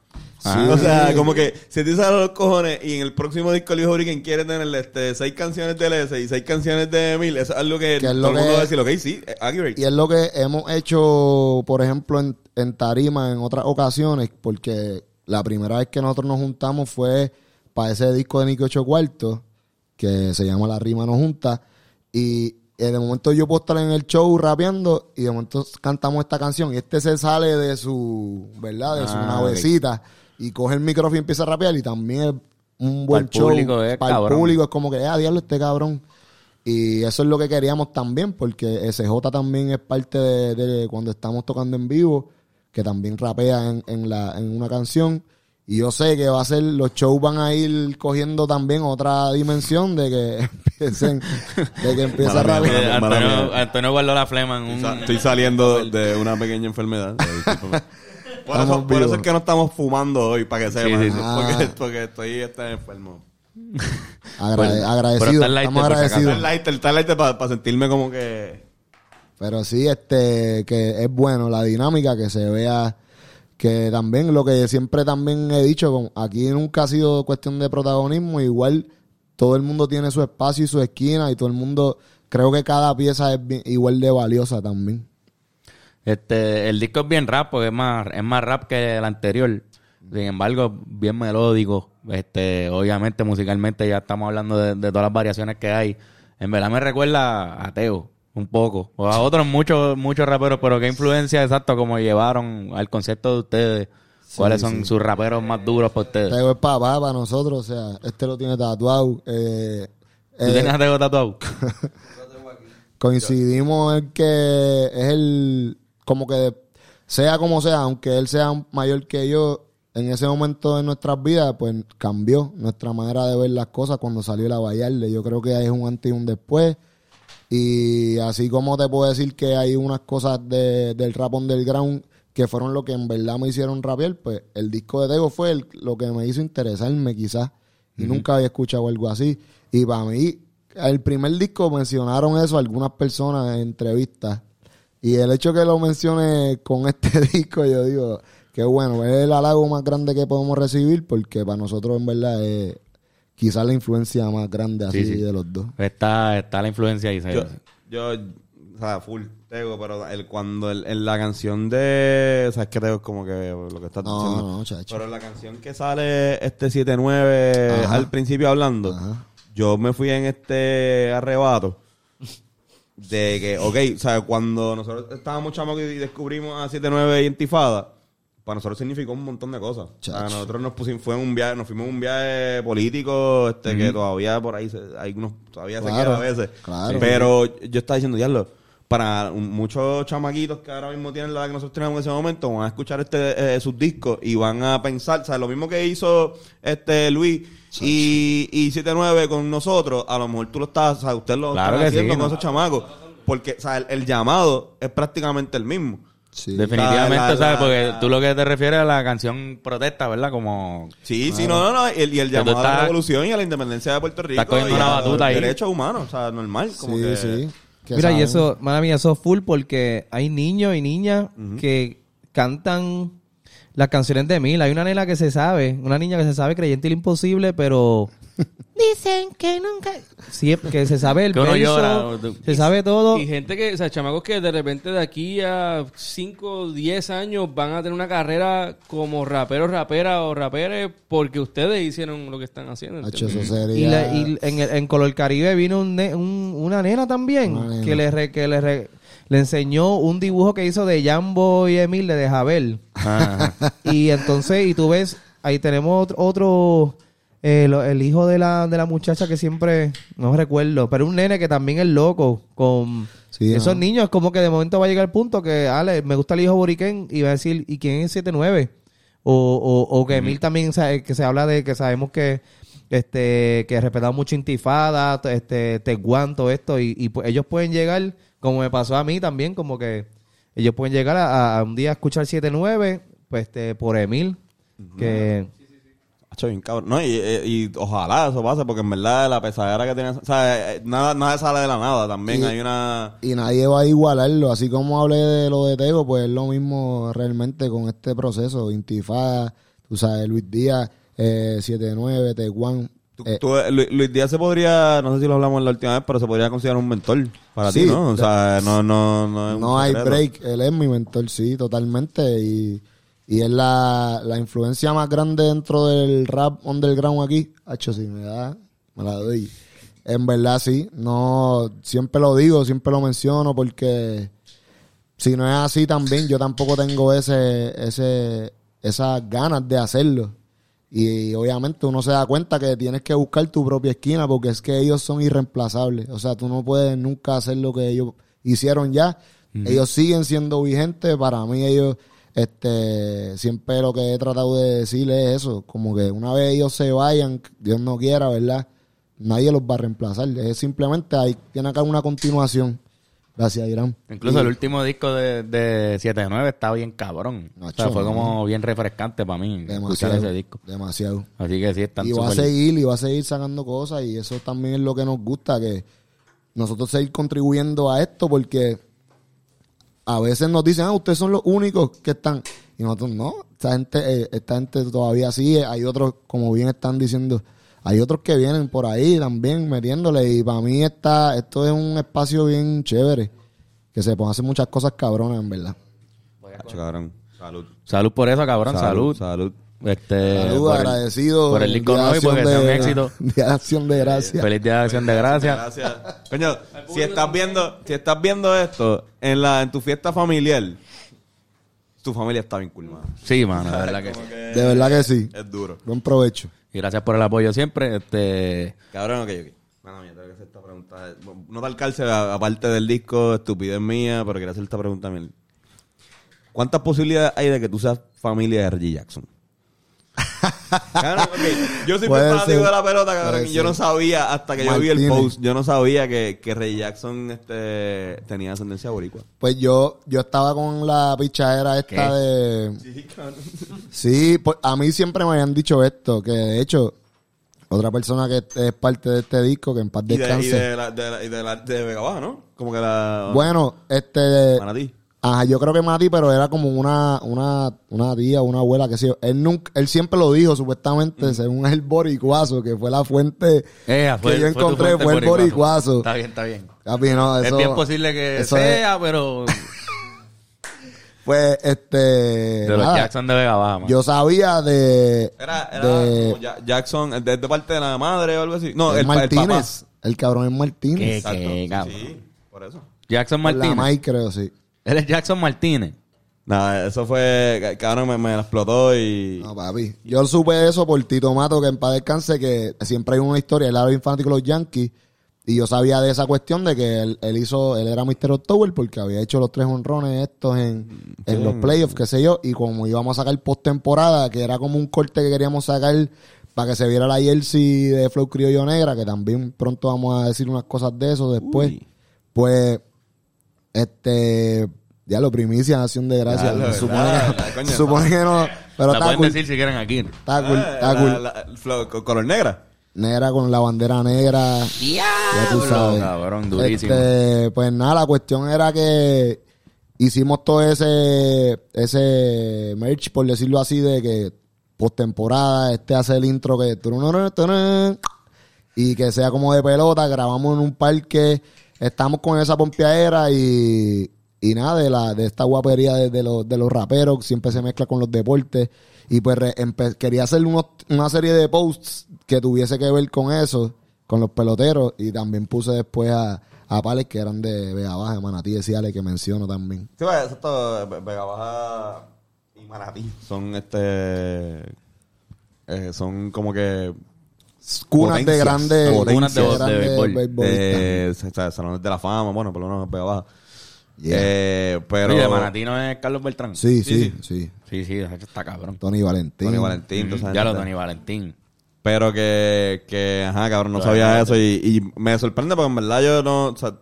A: Ah.
B: o sea, como que si te salen los cojones y en el próximo disco el hijo Hurricane quiere tener este, seis canciones de S y seis canciones de Emil, eso es algo que,
C: Que es
B: todo
C: lo
B: el mundo
C: que-
B: va a decir, ok, sí, eh, accurate.
C: Y es lo que hemos hecho, por ejemplo, en, en Tarima en otras ocasiones, porque la primera vez que nosotros nos juntamos fue para ese disco de Nicky Ocho Cuartos, que se llama La Rima No Junta, y eh, de momento yo puedo estar en el show rapeando y de momento cantamos esta canción y este se sale de su, ¿verdad? De su
A: Ah,
C: navecita y coge el micrófono y empieza a rapear y también es un buen
A: el
C: show.
A: público es
C: Para el público es como que, ah, diablo, este cabrón. Y eso es lo que queríamos también, porque SJ también es parte de, de cuando estamos tocando en vivo, que también rapea en, en, la, en una canción. Y yo sé que va a ser, los shows van a ir cogiendo también otra dimensión de que empiecen, de que empiece a
B: mala
A: Antonio. Antonio guardó la flema en un...
B: Estoy saliendo de una pequeña enfermedad. Por eso, por eso es que no estamos fumando hoy, para que sepan.
A: sí, sí.
B: Porque,
C: Ah.
B: porque estoy este, enfermo.
C: Agrade-
A: Bueno, pero
C: agradecido,
A: está el lighter,
C: estamos agradecidos.
B: Está lighter, está lighter para sentirme como que...
C: Pero sí, este, que es bueno la dinámica, que se vea que también lo que siempre también he dicho, aquí nunca ha sido cuestión de protagonismo, igual todo el mundo tiene su espacio y su esquina y todo el mundo, creo que cada pieza es igual de valiosa también.
A: Este, el disco es bien rap, porque es más, es más rap que el anterior. Sin embargo, bien melódico. Este, obviamente, musicalmente ya estamos hablando de, de todas las variaciones que hay. En verdad me recuerda a Teo, un poco. O a otros muchos, muchos raperos, pero qué influencia exacto como llevaron al concepto de ustedes. ¿Cuáles son sus raperos más duros para ustedes?
C: Teo es papá para nosotros, o sea, este lo tiene tatuado. eh,
A: ¿Tú
C: eh,
A: tienes a Teo tatuado?
C: coincidimos en que es el como que sea como sea aunque él sea mayor que yo en ese momento de nuestras vidas pues cambió nuestra manera de ver las cosas cuando salió la Vallarde yo creo que es un antes y un después y así como te puedo decir que hay unas cosas de, del rap underground que fueron lo que en verdad me hicieron rapear pues el disco de Tego fue el- lo que me hizo interesarme quizás. Y nunca había escuchado algo así. Y para mí el primer disco mencionaron eso algunas personas en entrevistas. Y el hecho que lo mencione con este disco yo digo que bueno es el halago más grande que podemos recibir porque para nosotros en verdad es quizás la influencia más grande así
A: Sí, sí.
C: de los dos
A: Está, está la influencia ahí. ¿sabes?
B: Yo, yo, o sea, full Tego, pero el, cuando el, en la canción de... O sea, es que Tego es como que lo que estás
C: No,
B: diciendo.
C: no, chacho.
B: Pero en la canción que sale este 7-9
C: Ajá.
B: al principio hablando,
C: Ajá.
B: yo me fui en este arrebato de que, ok, o sea, cuando nosotros estábamos chamacos y descubrimos a 7-9 y Intifada, para nosotros significó un montón de cosas.
C: Chacho.
B: nosotros nos pusimos, fue un viaje, nos fuimos un viaje político, este, que todavía por ahí se, hay unos, todavía se queda a veces.
C: claro.
B: Pero yo estaba diciendo, diablo, para muchos chamaquitos que ahora mismo tienen la edad que nosotros teníamos en ese momento, van a escuchar este eh, sus discos y van a pensar, o sea, lo mismo que hizo este Luis y, y 79 con nosotros, a lo mejor tú lo estás, o sea, usted lo
A: Claro
B: está
A: que sí,
B: haciendo con
A: ¿no?
B: esos chamacos. Porque, o sea, el, el llamado es prácticamente el mismo.
C: Sí.
A: Definitivamente,
B: La- la-
A: ¿sabes? Porque
B: la-
A: tú lo que te refieres a la canción protesta, ¿verdad? Como...
B: Sí, sí, no, no, no. Y el, y el llamado a la revolución y a la independencia de Puerto Rico.
A: estás cogiendo
B: y
A: una batuta ahí.
B: Derechos humanos, o sea, normal. Como
C: sí,
B: que,
C: sí. Que
E: Mira, y eso, mala mía, eso es full porque hay niños y niñas que cantan las canciones de Mil. Hay una nena que se sabe, una niña que se sabe creyente el imposible, pero dicen que nunca. Que se sabe el
A: Que uno
E: verso,
A: llora.
E: se sabe todo.
D: Y gente que, o sea, chamacos que de repente de aquí a 5, 10 años van a tener una carrera como raperos, raperas o raperes porque ustedes hicieron lo que están haciendo.
C: Hacho,
D: ¿entiendes?
C: eso sería...
E: Y, la- y en, el- en Color Caribe vino un ne- un- una nena también
C: Una nena.
E: que le re- que le, re- le enseñó un dibujo que hizo de Jambo y Emil de Jabel.
A: Ajá.
E: Y entonces, y tú ves, ahí tenemos otro, otro, eh, lo- el hijo de la, de la muchacha que siempre, no recuerdo, pero un nene que también es loco con
C: Sí,
E: esos
C: ajá.
E: niños, como que de momento va a llegar el punto que, Ale, me gusta el hijo Boriquén y va a decir, ¿y quién es 79? O, o, o que Emil también, sabe- que se habla de que sabemos que este que respetamos mucho Intifada, este Teguán, todo esto, y, y pues ellos pueden llegar, como me pasó a mí también, como que ellos pueden llegar a, a un día a escuchar 7-9, pues este, por Emil, que
B: Hacho, bien cabrón. No, y, y- y ojalá eso pase, porque en verdad la pesadera que tiene... O sea, eh, nada, nada sale de la nada. También
C: Y-
B: hay una...
C: Y nadie va a igualarlo. Así como hablé de lo de Tego, pues es lo mismo realmente con este proceso. Intifada, tú sabes, Luis Díaz, eh, 7-9, Teguán. Eh,
B: eh, Luis, Luis Díaz se podría, no sé si lo hablamos la última vez, pero se podría considerar un mentor para
C: Sí,
B: ti, ¿no? O sea, no, no, no es un
C: no hay break. Él es mi mentor, sí, totalmente. Y, y es la, la influencia más grande dentro del rap underground aquí. Hacho, si me da, me la doy. En verdad, sí. No, siempre lo digo, siempre lo menciono porque si no es así también, yo tampoco tengo ese, ese, esas ganas de hacerlo. Y, obviamente uno se da cuenta que tienes que buscar tu propia esquina porque es que ellos son irreemplazables. O sea, tú no puedes nunca hacer lo que ellos hicieron ya. Ellos siguen siendo vigentes. Para mí ellos, este, siempre lo que he tratado de decirles es eso. Como que una vez ellos se vayan, Dios no quiera, ¿verdad? Nadie los va a reemplazar. Es simplemente, hay, tiene acá una continuación. Gracias, Irán.
A: Incluso
C: Y-
A: el último disco de, de 7-9 está bien cabrón. o sea,
C: Nacho,
A: fue como bien refrescante para mí escuchar
C: demasiado,
A: ese disco.
C: demasiado.
A: Así que sí, están
C: y va a
A: súper-
C: seguir y va a seguir sacando cosas y eso también es lo que nos gusta que nosotros seguir contribuyendo a esto porque a veces nos dicen ah ustedes son los únicos que están y nosotros no esta gente eh, esta gente todavía sigue hay otros como bien están diciendo hay otros que vienen por ahí también metiéndole y para mí está esto es un espacio bien chévere que se pueden hacer muchas cosas cabronas en verdad
B: Hacho, cabrón. Salud.
A: Salud por eso, cabrón. Salud.
B: Salud.
A: Este,
C: Saludos,
A: por el-
C: agradecido
A: Por el disco nuevo y porque sea un éxito.
C: Día de acción de gracias
A: Feliz día de acción de gracias.
B: Gracias. Coño, si estás viendo, si estás viendo esto en la en tu fiesta familiar, tu familia está bien cool, mano.
A: Sí, mano, de verdad que sí.
C: de verdad que sí
B: Es duro.
C: buen provecho
A: Y gracias por el apoyo siempre. Este,
B: Cabrón, ok, ok. Mano mía, tengo que hacer esta pregunta. No tal cárcel, aparte del disco, estupidez mía, pero quería hacer esta pregunta a mí. ¿Cuántas posibilidades hay de que tú seas familia de Reggie Jackson? Yo soy
C: Puede
B: fanático
C: ser.
B: de la pelota, cabrón. Y yo no sabía, hasta que yo vi el post, yo no sabía que, que Reggie Jackson este, tenía ascendencia boricua.
C: Pues yo, yo estaba con la pichadera esta
A: ¿Qué?
C: de... Sí, pues a mí siempre me habían dicho esto, que de hecho, otra persona que es parte de este disco, que en paz
B: Y de, y
C: descanse.
B: de, la, de, la- y de, la- de Vega Baja, ¿no? Como que la...
C: Bueno, este...
B: Manatí.
C: Ajá, yo creo que Mati, pero era como una, una, una tía, una abuela, que sé yo. Él nunca, él siempre lo dijo, supuestamente, según el boricuazo, que fue la fuente
A: eh, fue-
C: que yo encontré, fue el boricuazo.
A: Está bien, está bien.
C: Papi, no,
A: es bien posible que
C: eso es-
A: sea, pero
C: Pues, este...
A: de los
C: nada,
A: Jackson de Vega Baja.
C: Yo sabía de...
B: Era, era
C: de-
B: como Ja- Jackson, de, de parte de la madre o algo así. No, el, pa- el papá.
C: Martínez. El, cabrón es Martínez.
A: ¿Qué?
B: Exacto.
A: ¿Qué,
B: Sí,
A: cabrón?
B: sí, por eso.
A: Jackson
C: Por La
A: Martínez.
C: Mai, creo, sí.
A: Él es Jackson Martínez.
B: Nada, eso fue, ca- cabrón, me, me explotó y...
C: No, papi. Yo supe eso por Tito Mato, que en paz descanse, que siempre hay una historia. Él era bien fanático de los Yankees. Y yo sabía de esa cuestión de que él, él hizo, él era Mr. October porque había hecho los tres honrones estos en, en los playoffs, qué sé yo. Y como íbamos a sacar postemporada, que era como un corte que queríamos sacar para que se viera la jersey de Flow Criollo Negra, que también pronto vamos a decir unas cosas de eso después.
B: Uy.
C: Pues, este, ya lo primicia, Nación de se supone, que, se supone que no, pero
A: la
C: está
A: pueden
C: cool.
A: decir si quieren aquí.
C: Está cool,
B: Ah,
C: está cool.
B: la- color negra.
C: Negra con la bandera negra. Ya tú sabes.
A: cabrón, durísimo.
C: Este, pues nada, la cuestión era que hicimos todo ese, ese merch, por decirlo así, de que postemporada, este hace el intro que y que sea como de pelota, grabamos en un parque, estamos con esa pompeadera y, y nada, de la, de esta guapería de, de los, de los raperos, siempre se mezcla con los deportes. Y pues re- empe- quería hacer unos- una serie de posts que tuviese que ver con eso, con los peloteros, y también puse después a, a Pales que eran de Vega Baja, de Manatí, de Ciales, que menciono también.
B: Sí, pues, exacto. Ve- Vega Baja y Manatí son este... eh, son como que...
C: Cunas de
B: Potencias.
C: grandes,
A: Cunas de- de
C: grandes
B: eh, sa- sa- salones de la fama, bueno, por lo menos Vega Baja.
C: Yeah.
B: Eh, pero...
A: Oye, de Manatí no es Carlos Beltrán.
C: Sí,
B: Sí,
C: sí, sí.
A: sí, está cabrón.
C: Tony Valentín.
B: Tony Valentín,
A: ya lo. Tony Valentín.
B: Pero que, que ajá, cabrón, no sabía eso y, y me sorprende porque en verdad yo no, o sea,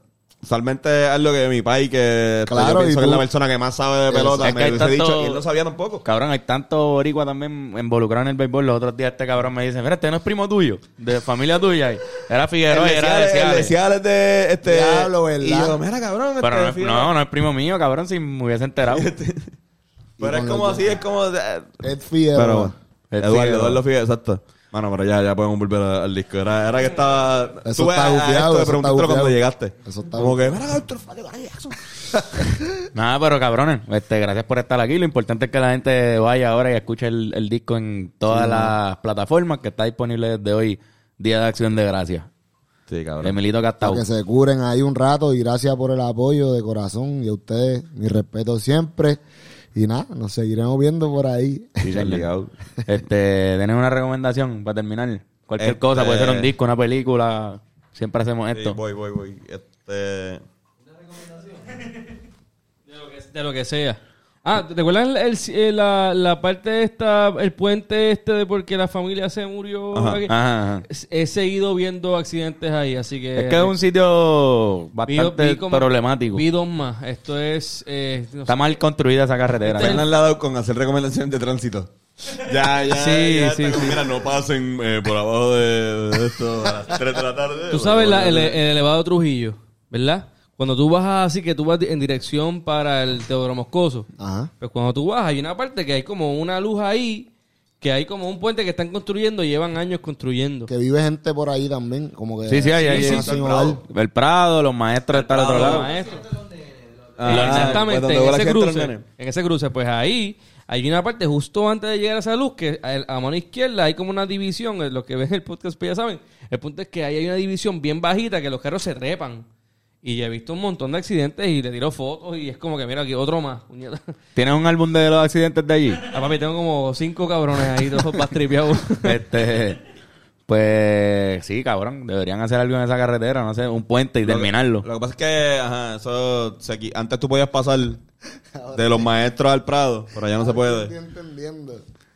B: usualmente es algo que mi pai, que
C: Claro,
B: yo pienso que es la persona que más sabe de
C: Es-
B: pelota,
A: es que
B: me hubiese
A: tanto-
B: dicho y él no sabía tampoco.
A: Cabrón, hay tanto boricua también involucrado en el béisbol. Los otros días este cabrón me dice, mira, este no es primo tuyo, de familia tuya. Y Era Figueroa y era de
B: Ciales- el de
A: Ciales.
B: Ciales de este...
C: Diablo, ¿verdad?
B: Y yo, mira, cabrón,
A: Pero no
B: este
A: es, no, no es primo mío, cabrón, si me hubiese enterado.
B: Pero es como así, es como... eh,
C: Ed Figueroa.
B: Pero,
A: El
B: Eduardo,
A: Figueroa.
B: Eduardo Figueroa, exacto. Bueno, pero ya, ya podemos volver al, disco. Era, era que estaba...
C: Eso
B: tú
C: está gufiado, eso está
B: cuando llegaste.
C: Eso está
B: Como que.
A: Nada, pero cabrones, este, gracias por estar aquí. Lo importante es que la gente vaya ahora y escuche el, el disco en todas las plataformas que está disponible desde hoy, Día de Acción de Gracias.
B: Sí, cabrón.
A: Emilito Castau.
C: Que se curen ahí un rato y gracias por el apoyo de corazón y a ustedes mi respeto siempre. Y nada, nos seguiremos viendo por ahí.
A: Sí. Este, ¿tenés una recomendación para terminar? Cualquier
B: Este-
A: cosa, puede ser un disco, una película. Siempre hacemos
B: Sí,
A: esto.
B: voy, voy, voy. Este...
D: De lo que, de lo que sea. Ah, ¿te acuerdas el- el- eh, la, la parte esta, el puente este de porque la familia se murió?
B: Ajá,
D: aquí?
A: Ajá, ajá.
D: He seguido viendo accidentes ahí, así que...
A: Es que es un sitio
D: vi-
A: bastante
D: vi como-
A: problemático.
D: Vi dos más. Esto es... eh, no
A: Está
D: sé.
A: mal construida esa carretera.
D: Este-
B: Fernan le ha dado con hacer recomendaciones de tránsito. Ya, ya.
D: Sí,
B: ya
D: sí.
B: Mira, no pasen eh, por abajo de, de esto a las 3 de la tarde.
D: Tú sabes la- el, el elevado Trujillo, ¿verdad? Cuando tú vas así que tú vas en dirección para el Teodoro Moscoso.
C: Ajá.
D: Pues cuando tú vas, hay una parte que hay como una luz ahí, que hay como un puente que están construyendo, llevan años construyendo.
C: Que vive gente por ahí también, como que...
A: Sí, sí, hay, hay,
C: sí, sí.
A: El Prado, los maestros están al otro
D: Los
A: lado.
D: maestros.
B: Ah,
D: Exactamente,
B: pues
D: en ese
B: los
D: cruce. En ese cruce, pues ahí hay una parte justo antes de llegar a esa luz que a, a mano izquierda hay como una división, eh, lo que ven en el podcast pues ya saben. El punto es que ahí hay una división bien bajita que los carros se trepan. Y ya he visto un montón de accidentes y le tiro fotos y es como que mira aquí otro más. puñeta.
A: ¿Tienes un álbum de los accidentes de allí?
D: Ah, papi, tengo como cinco cabrones ahí, todos más tripeados.
A: este, pues sí, cabrón. Deberían hacer algo en esa carretera, no sé, un puente y
B: Lo que-
A: terminarlo.
B: Lo que pasa es que, ajá, eso, se antes tú podías pasar de los maestros al Prado, pero ya no se
C: Estoy
B: puede.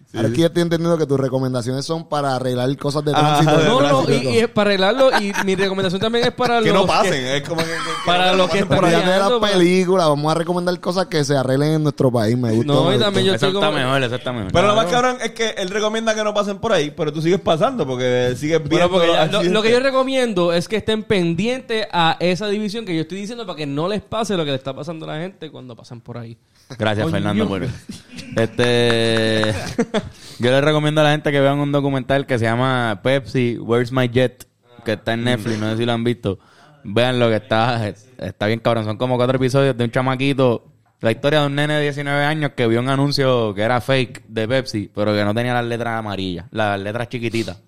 C: Entendiendo. Ahora es que yo estoy entendiendo que tus recomendaciones son para arreglar cosas de
B: Ajá,
C: tránsito. de
D: No, no, y, y es para arreglarlo. Y mi recomendación también es para
B: Que
D: los
B: no pasen,
D: que-
B: es como que... que-
D: para
B: que
D: los que están
B: por allá.
C: Olvídate de
D: guiando,
C: las
D: para-
C: películas, vamos a recomendar cosas que se arreglen en nuestro país. Me gusta.
D: No, y también yo estoy
A: está
D: como...
A: mejor, eso está mejor.
B: Pero lo más cabrón es que él recomienda que no pasen por ahí, pero tú sigues pasando porque sigues
D: Bueno,
B: viendo
D: porque
B: los
D: ya- lo, lo que yo recomiendo es que estén pendientes a esa división que yo estoy diciendo para que no les pase lo que le está pasando a la gente cuando pasan por ahí.
A: Gracias. Fernando, por Este. Yo les recomiendo a la gente que vean un documental que se llama Pepsi, Where's My Jet? Que está en Netflix, no sé si lo han visto. Vean lo que está. Está bien cabrón. Son como cuatro episodios de un chamaquito. La historia de un nene de 19 años que vio un anuncio que era fake de Pepsi, pero que no tenía las letras amarillas, las letras chiquititas.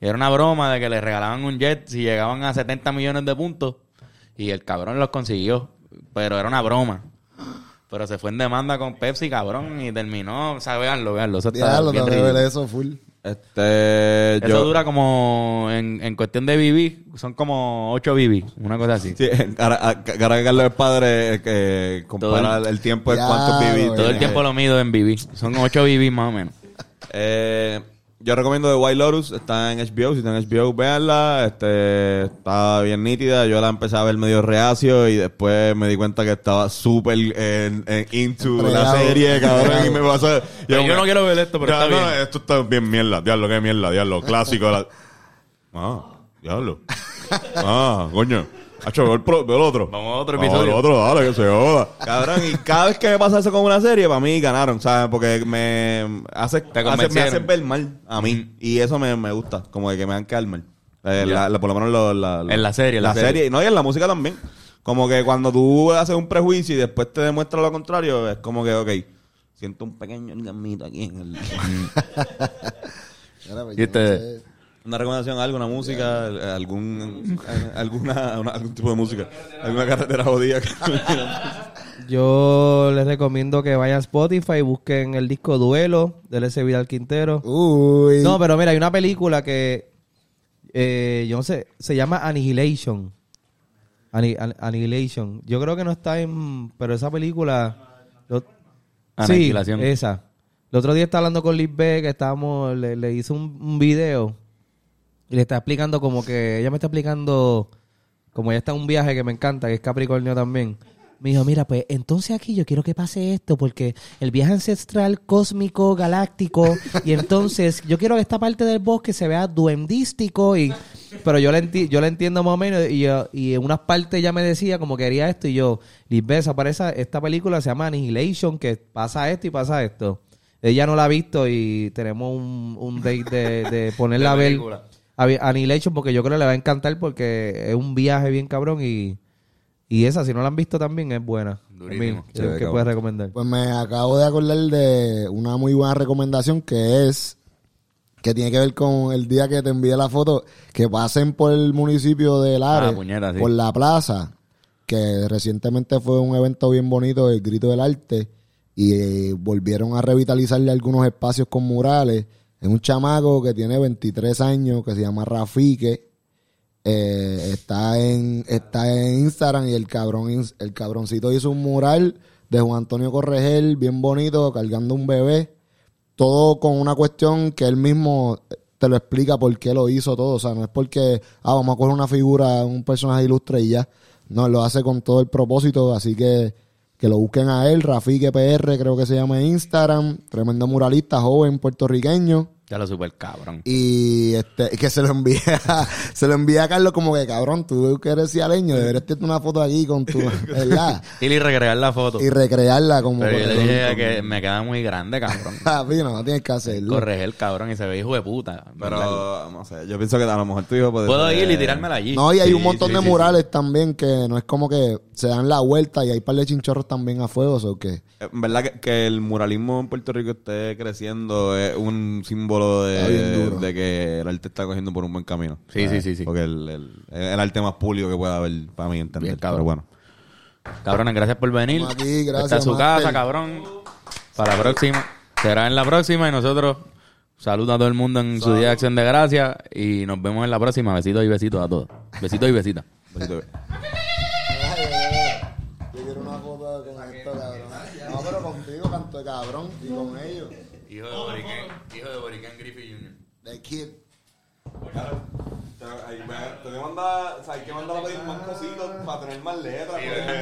A: Y era una broma de que le regalaban un jet si llegaban a 70 millones de puntos. Y el cabrón los consiguió. Pero era una broma. Pero se fue en demanda con Pepsi, cabrón, y terminó. O sea, véanlo, véanlo. Eso está bien
C: tengo que ver
A: ridículo.
C: eso full.
B: Este,
A: Eso
B: yo...
A: dura como, en, en cuestión de BB, son como 8 BB, una cosa así.
B: Sí, ahora ahora que Carlos es padre, eh, que compara el, tiempo de
C: Ya,
B: cuántos
C: güey.
A: Todo el tiempo lo mido en BB. Son 8 BB más o menos.
B: Eh, yo recomiendo The White Lotus, está en HBO, si está en HBO, véanla, este, está bien nítida, yo la empecé a ver medio reacio y después me di cuenta que estaba súper en, en- into la serie, cabrón, y me pasó...
A: Pero yo
B: como
A: no quiero ver esto, pero
B: ya,
A: está
B: no,
A: bien.
B: esto está bien mierda, diablo, qué mierda, diablo, clásico. de la- Ah, diablo. Ah, coño. Hacho, veo el, pro- veo el otro.
A: Vamos a otro
B: Vamos
A: episodio.
B: al otro, dale, que se joda. Cabrón, y cada vez que me pasa eso con una serie, para mí ganaron, ¿sabes? Porque me hace, hace- me
A: convencieron.
B: hace ver mal a mí. Y eso me, me gusta, como de que me dan quedar mal. Eh,
A: Ya.
B: la- la- por lo menos lo- la,
A: En la serie, la
B: La,
A: serie.
B: serie. No, y en la música también. Como que cuando tú haces un prejuicio y después te demuestra lo contrario, es como que, ok, siento un pequeño orgasmito aquí en el...
C: Mira, pues,
A: ¿Y este?
C: no sé.
B: Una recomendación, alguna música, eh, algún, alguna, una- algún tipo de música, alguna carretera jodida.
E: Yo les recomiendo que vayan a Spotify y busquen el disco Duelo del S. Vidal Quintero.
C: Uy.
E: No, pero mira, hay una película que eh, yo no sé, se llama Annihilation. Ani- An- Annihilation. Yo creo que no está en, pero esa película lo-. Sí, esa. El otro día estaba hablando con Liz B, que estábamos, le, le hice un, un video y le está explicando como que, ella me está explicando, como ella está en un viaje que me encanta, que es Capricornio también. Me dijo, mira, pues entonces aquí yo quiero que pase esto, porque el viaje ancestral cósmico, galáctico, y entonces yo quiero que esta parte del bosque se vea duendístico, y pero yo le, enti- yo le entiendo más o menos, y, yo- y en unas partes ella me decía como quería esto, y yo, Lisbeth, aparece esta película se llama Annihilation, que pasa esto y pasa esto. Ella no la ha visto y tenemos un, un date de, de ponerla a ver. Annihilation porque yo creo que le va a encantar porque es un viaje bien cabrón y, y esa, si no la han visto también, es buena.
A: Durísimo.
E: Que
B: cabrón.
E: puedes recomendar.
C: Pues me acabo de acordar de una muy buena recomendación que es que tiene que ver con el día que te envié la foto, que pasen por el municipio de Lares,
A: Ah, sí.
C: por la plaza, que recientemente fue un evento bien bonito, el Grito del Arte, y eh, volvieron a revitalizarle algunos espacios con murales. Es un chamaco que tiene 23 años, que se llama Rafique. Eh, está en está en Instagram y el cabrón el cabroncito hizo un mural de Juan Antonio Corregel bien bonito cargando un bebé todo con una cuestión que él mismo te lo explica por qué lo hizo todo. O sea, no es porque, ah, vamos a coger una figura, un personaje ilustre y ya. No, lo hace con todo el propósito, así que que lo busquen a él, Rafique PR, creo que se llama Instagram, tremendo muralista, joven, puertorriqueño.
A: Ya lo super cabrón.
C: Y este, que se lo envía, se lo envía a Carlos como que cabrón, tú que eres cialeño, deberías tener una foto aquí con tu, ¿verdad?
A: Y le recrear la foto.
C: Y recrearla como
A: Pero yo le
C: con-
A: dije
C: con-
A: que me queda muy grande, cabrón.
C: Papi, no, no tienes que hacerlo.
A: Corregir el cabrón y se ve hijo de puta.
B: Pero, no sé, yo pienso que a lo mejor tu hijo puede
A: Puedo ir y tirármela allí.
C: No, y hay
B: Sí,
C: un montón
B: sí,
C: de
B: sí,
C: murales también que no es como que se dan la vuelta y hay par de chinchorros también a fuego, o que
B: En verdad que, que el muralismo en Puerto Rico esté creciendo es un símbolo
C: Está
B: de, que el arte está cogiendo por un buen camino.
A: Sí, sí, sí, sí.
B: Porque el, el, es el arte más público que pueda haber para mí entender.
A: Bien, cabrón.
B: Pero bueno.
A: Cabrones, gracias por venir.
C: Aquí, gracias,
A: Esta es su
C: Master.
A: casa, cabrón. Para la próxima. Será en la próxima y nosotros saludos a todo el mundo en su día de acción de gracia y nos vemos en la próxima. Besitos y besitos a todos. Besitos y besitas.
B: Besito.
C: Yo quiero una foto con esto, cabrón. No, pero contigo, canto de cabrón, y con ellos.
A: Hijo de Borican, hijo de Borican Griffith Jr.
C: The Kid.
B: Te voy a mandar, o sea, hay que mandar a pedir más cositas para tener más letras.